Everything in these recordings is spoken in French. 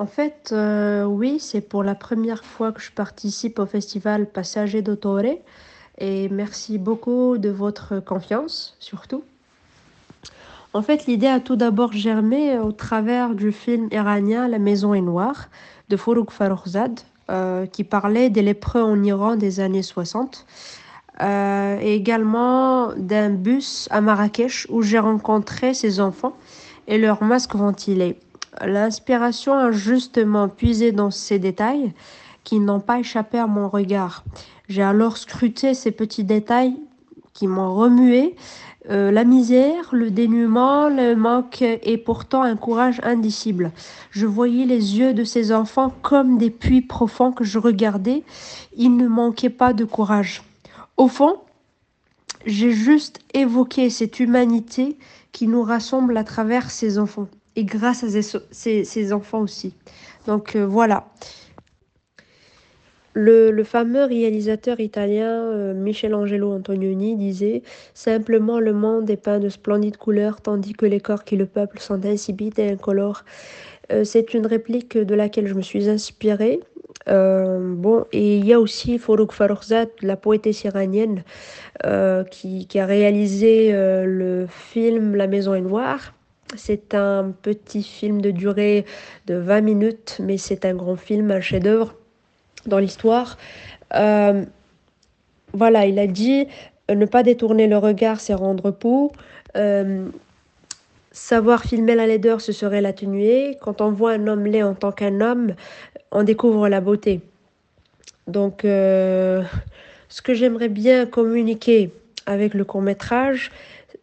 En fait, euh, oui, c'est pour la première fois que je participe au festival Passager d'Autore et merci beaucoup de votre confiance, surtout. En fait, l'idée a tout d'abord germé au travers du film iranien La Maison est noire de Fourouk Faroukzad, euh, qui parlait des lépreux en Iran des années 60, euh, et également d'un bus à Marrakech où j'ai rencontré ces enfants et leurs masques ventilés. L'inspiration a justement puisé dans ces détails qui n'ont pas échappé à mon regard. J'ai alors scruté ces petits détails qui m'ont remué. Euh, la misère, le dénuement, le manque et pourtant un courage indicible. Je voyais les yeux de ces enfants comme des puits profonds que je regardais. Il ne manquait pas de courage. Au fond, j'ai juste évoqué cette humanité qui nous rassemble à travers ces enfants et grâce à ces, enfants aussi. Donc euh, voilà. Le, fameux réalisateur italien euh, Michelangelo Antonioni disait Simplement le monde est peint de splendides couleurs, tandis que les corps qui le peuplent sont insipides et incolores. Euh, c'est une réplique de laquelle je me suis inspirée. bon, et il y a aussi Forouk Faroukzad, la poétesse iranienne, qui, qui, a réalisé le film La Maison est noire. C'est un petit film de durée de 20 minutes, mais c'est un grand film, un chef-d'œuvre dans l'histoire. Euh, voilà, il a dit euh, ne pas détourner le regard, c'est rendre peau. Euh, savoir filmer la laideur, ce serait l'atténuer. Quand on voit un homme laid en tant qu'un homme, on découvre la beauté. Donc, ce que j'aimerais bien communiquer avec le court métrage,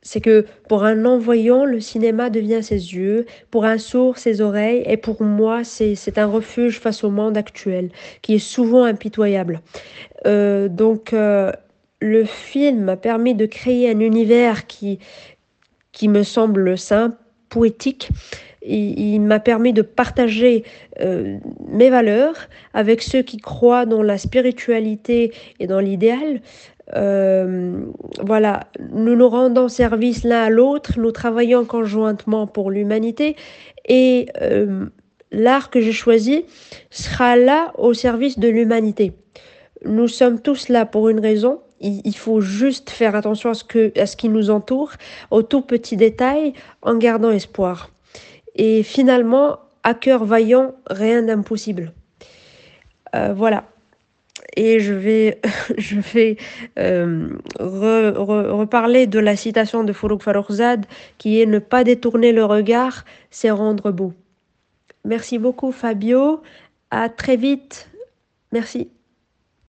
c'est que pour un non-voyant, le cinéma devient ses yeux, pour un sourd, ses oreilles, et pour moi, c'est un refuge face au monde actuel, qui est souvent impitoyable. Euh, donc, euh, le film m'a permis de créer un univers qui, qui me semble simple, poétique. Il, m'a permis de partager euh, mes valeurs avec ceux qui croient dans la spiritualité et dans l'idéal, euh, voilà, nous nous rendons service l'un à l'autre, nous travaillons conjointement pour l'humanité et euh, l'art que j'ai choisi sera là au service de l'humanité. Nous sommes tous là pour une raison. Il, faut juste faire attention à ce, que, à ce qui nous entoure, aux tout petits détails, en gardant espoir. Et finalement, à cœur vaillant, rien d'impossible. Euh, voilà et je vais, euh, reparler de la citation de Fourouk Faroukzad qui est ne pas détourner le regard, c'est rendre beau. Merci beaucoup Fabio, à très vite. Merci.